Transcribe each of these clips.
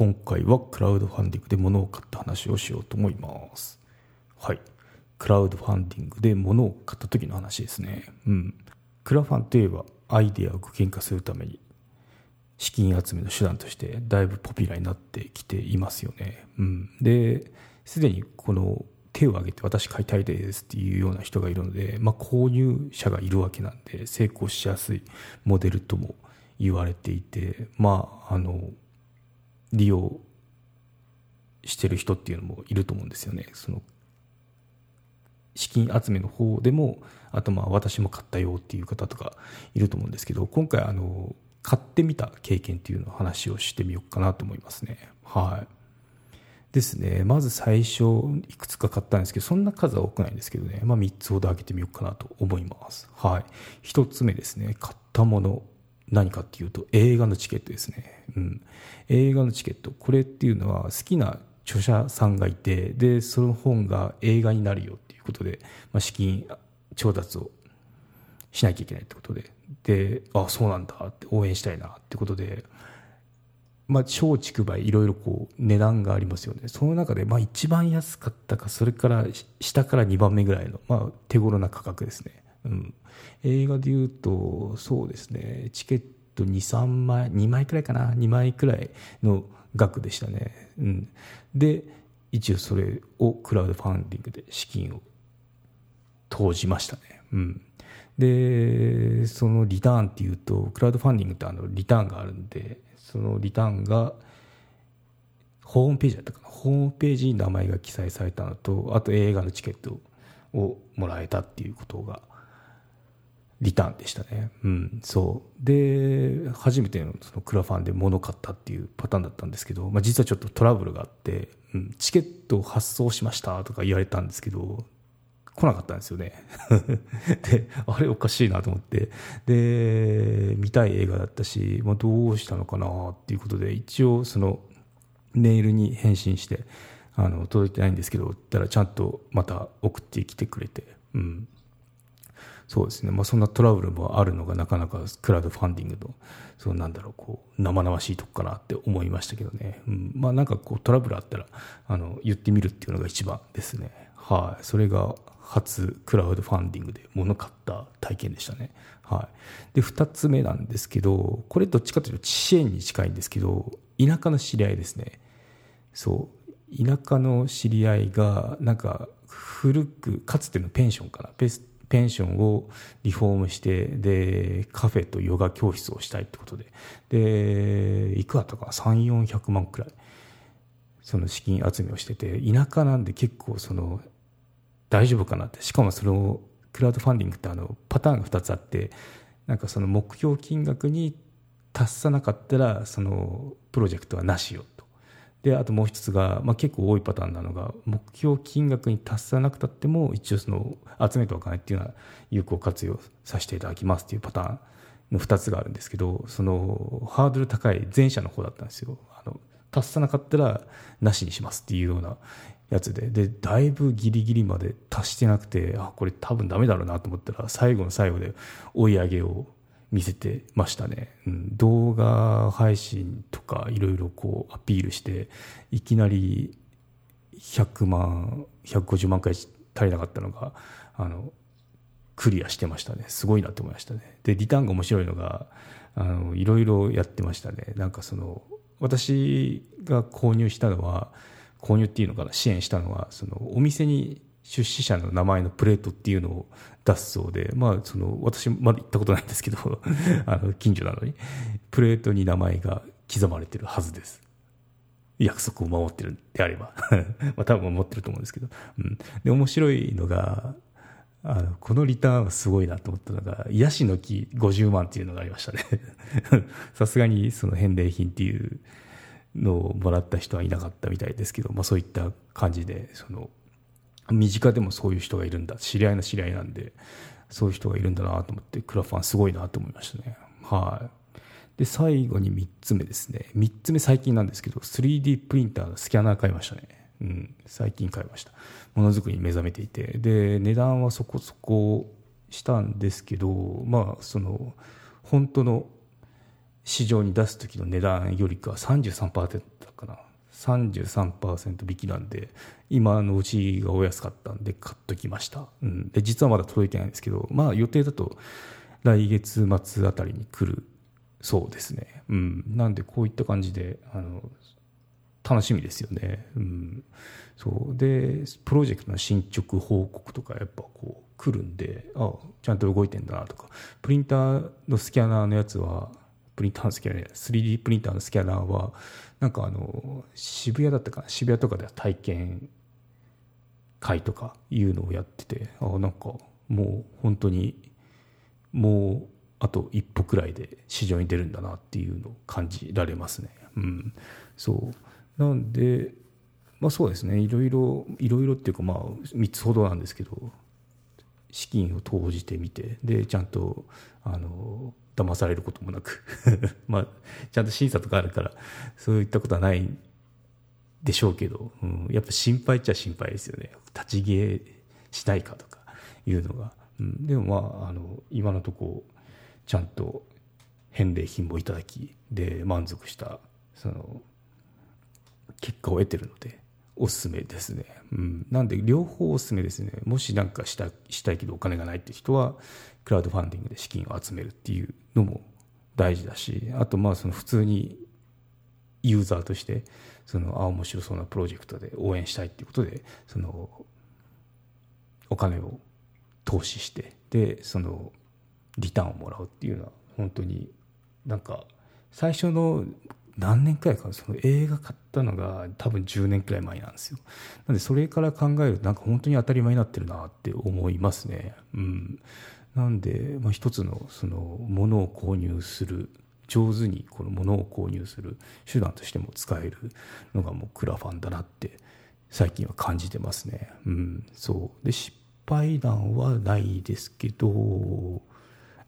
今回はクラウドファンディングで物を買った話をしようと思います。はい。クラウドファンディングで物を買った時の話ですね。うん。クラファンといえばアイデアを具現化するために資金集めの手段としてだいぶポピュラーになってきていますよね。うん、ですでにこの手を挙げて私買いたいですっていうような人がいるので、まあ、購入者がいるわけなんで成功しやすいモデルとも言われていてまああの利用してる人っていうのもいると思うんですよね。その資金集めの方でもあとまあ私も買ったよっていう方とかいると思うんですけど今回あの買ってみた経験っていうのを話をしてみようかなと思いますね。はい。ですね。まず最初、いくつか買ったんですけど、そんな数は多くないんですけどね。まあ3つほど開けてみようかなと思います。はい。1つ目ですね。買ったもの。何かっていうと、映画のチケットですね。うん。映画のチケット。これっていうのは好きな著者さんがいて、で、その本が映画になるよっていうことで、まあ、資金調達をしなきゃいけないってことで、で、あ、あそうなんだって応援したいなってことで、まあ、小畜梅いろいろこう値段がありますよね。その中で、まあ一番安かったか、それから下から2番目ぐらいの、まあ手頃な価格ですね。うん。映画で言うと、そうですね、チケット2、3枚、2枚くらいかな、2枚くらいの額でしたね。うん。で、一応それをクラウドファンディングで資金を投じましたね。うん。でそのリターンっていうとクラウドファンディングってあのリターンがあるんでそのリターンがホームページだったかなホームページに名前が記載されたのとあと映画のチケットをもらえたっていうことがリターンでしたね。うん、そう。で、初めてのそのクラファンで物買ったっていうパターンだったんですけど、まあ、実はちょっとトラブルがあって、うん、チケットを発送しましたとか言われたんですけど、来なかったんですよね で、あれおかしいなと思って。で、見たい映画だったし、まあ、どうしたのかなっていうことで、一応そのメールに返信して、あの、届いてないんですけど、ったらちゃんとまた送ってきてくれて、うん。そうですね。まあ、そんなトラブルもあるのがなかなかクラウドファンディングの、そうなんだろう、こう、生々しいとこかなって思いましたけどね。うん。まあ、なんかこう、トラブルあったら、あの、言ってみるっていうのが一番ですね。はい。それが初クラウドファンディングで物買った体験でしたね。はい。で、二つ目なんですけど、これどっちかというと支援に近いんですけど、田舎の知り合いですね。そう。田舎の知り合いが、なんか、古く、かつてのペンションかな。ペンションをリフォームして、で、カフェとヨガ教室をしたいってことで。で、いくらだったか ?3、400万くらい。その資金集めをしてて、田舎なんで結構その、大丈夫かなってしかもそのクラウドファンディングってあのパターンが2つあってなんかその目標金額に達さなかったらそのプロジェクトはなしよであともう一つが、まあ、結構多いパターンなのが目標金額に達さなくたっても一応その集めたお金っていうのは有効活用させていただきますっていうパターンの2つがあるんですけどそのハードル高い前者の方だったんですよ。あの達さなかったらなしにしますっていうようなやつで。でだいぶギリギリまで達してなくてあこれ多分ダメだろうなと思ったら最後の最後で追い上げを見せてましたね、うん、動画配信とかいろいろこうアピールしていきなり100万150万回足りなかったのがあのクリアしてましたね。すごいなと思いましたね。でリターンが面白いのがいろいろやってましたね。なんかその私が購入したのは購入っていうのかな？支援したのはそのお店に出資者の名前のプレートっていうのを出すそうで、まあ、その私まだ行ったことないんですけど あの近所なのに。プレートに名前が刻まれてるはずです。約束を守ってるんであれば。まあ多分守ってると思うんですけど、うん、で面白いのがあのこのリターンはすごいなと思ったのがヤシの木50万っていうのがありましたね。さすがにその返礼品っていうのをもらった人はいなかったみたいですけど、まあ、そういった感じでその身近でもそういう人がいるんだ。知り合いの知り合いなんでそういう人がいるんだなと思ってクラファンすごいなと思いましたね。はい。で最後に3つ目ですね。3つ目最近なんですけど 3D プリンターのスキャナー買いましたね。うん。最近買いました。ものづくりに目覚めていて。で値段はそこそこしたんですけどまあその本当の市場に出す時の値段よりか33%だったかな。33%引きなんで今のうちがお安かったんで買っときました、うん、で実はまだ届いてないんですけどまあ予定だと来月末あたりに来るそうですね。うん。なんでこういった感じであの楽しみですよね。うん。そう。でプロジェクトの進捗報告とかやっぱこう来るんであちゃんと動いてんだなとか。プリンターのスキャナーのやつはプリンターのスキャナー 3D プリンターのスキャナーはなんかあの渋谷だったかな？渋谷とかでは体験会とかいうのをやっててあなんかもう本当にもうあと一歩くらいで市場に出るんだなっていうのを感じられますね。うん、そう。なんでまあそうですね。いろいろいろいろっていうかまあ3つほどなんですけど資金を投じてみてでちゃんとあの騙されることもなく まあちゃんと審査とかあるからそういったことはないでしょうけど、うん、やっぱ心配っちゃ心配ですよね。立ち消えしたいかとかいうのが、うん、でもまああの今のとこちゃんと返礼品もいただきで満足したその結果を得てるのでおすすめですね。うん、なんで両方おすすめですね。もし何かしたしたいけどお金がないって人はクラウドファンディングで資金を集めるっていうのも大事だしあとまあその普通にユーザーとしてそのあ面白そうなプロジェクトで応援したいっていうことでそのお金を投資してでそのリターンをもらうっていうのは本当になんか最初の何年くらいかその映画買ったのが多分10年くらい前なんですよ。なんでそれから考えるとなんか本当に当たり前になってるなって思いますね。うん。なんで、まあ、一つのそのものを購入する上手にこのものを購入する手段としても使えるのがもうクラファンだなって最近は感じてますね。うん。そう。で失敗談はないですけど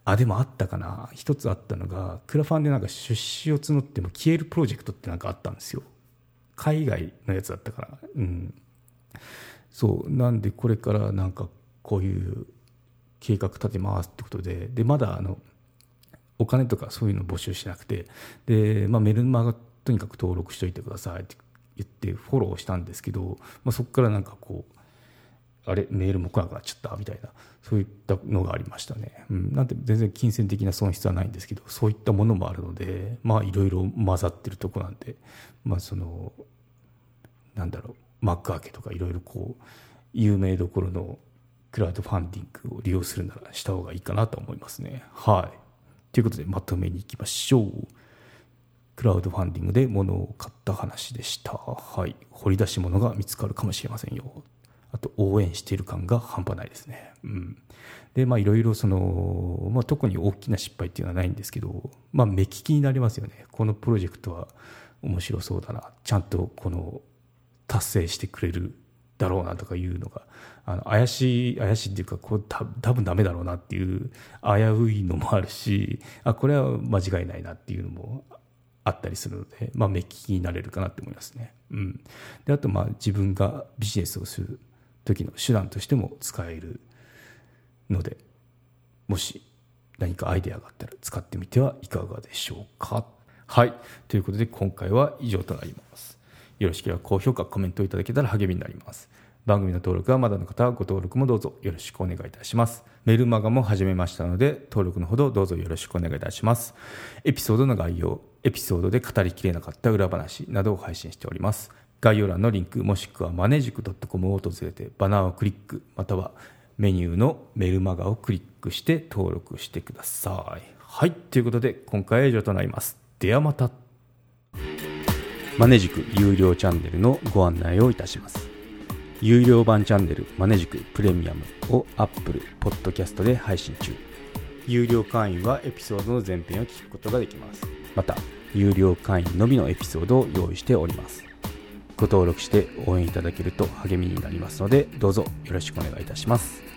あでもあったかな。一つあったのがクラファンでなんか出資を募っても消えるプロジェクトってなんかあったんですよ。海外のやつだったから。うん。そう。なんでこれからなんかこういう計画立てますってことで。でまだあのお金とかそういうの募集しなくて。で、まあ、メルマガとにかく登録しといてくださいって言ってフォローしたんですけど、まあ、そこからなんかこうあれメールも来なくなっちゃったみたいな。そういったのがありましたね、うん、なんて全然金銭的な損失はないんですけどそういったものもあるのでまあいろいろ混ざってるとこなんでまあそのなんだろうマックアーケとかいろいろこう有名どころのクラウドファンディングを利用するならした方がいいかなと思いますね。はい。ということでまとめにいきましょう。クラウドファンディングで物を買った話でした。はい。掘り出し物が見つかるかもしれませんよ。あと応援している感が半端ないですね。うん、でまあいろいろその、まあ、特に大きな失敗っていうのはないんですけど、まあ、目利きになりますよねこのプロジェクトは面白そうだなちゃんとこの達成してくれるだろうなとかいうのがあの怪しい怪しいっていうかこう多分ダメだろうなっていう危ういのもあるしあこれは間違いないなっていうのもあったりするので、まあ、目利きになれるかなと思いますね。うん、であとまあ自分がビジネスをする時の手段としても使えるのでもし何かアイデアがあったら使ってみてはいかがでしょうか。はい。ということで今回は以上となります。よろしければ高評価コメントいただけたら励みになります。番組の登録はまだの方はご登録もどうぞよろしくお願いいたします。メルマガも始めましたので登録のほどどうぞよろしくお願いいたします。エピソードの概要エピソードで語りきれなかった裏話などを配信しております。概要欄のリンクもしくはマネジク .com を訪れてバナーをクリックまたはメニューのメルマガをクリックして登録してください。はいということで今回は以上となります。ではまた。マネジク有料チャンネルのご案内をいたします。有料版チャンネルマネジクプレミアムを Apple Podcast で配信中。有料会員はエピソードの前編を聞くことができます。また有料会員のみのエピソードを用意しております。ご登録して応援いただけると励みになりますのでどうぞよろしくお願いいたします。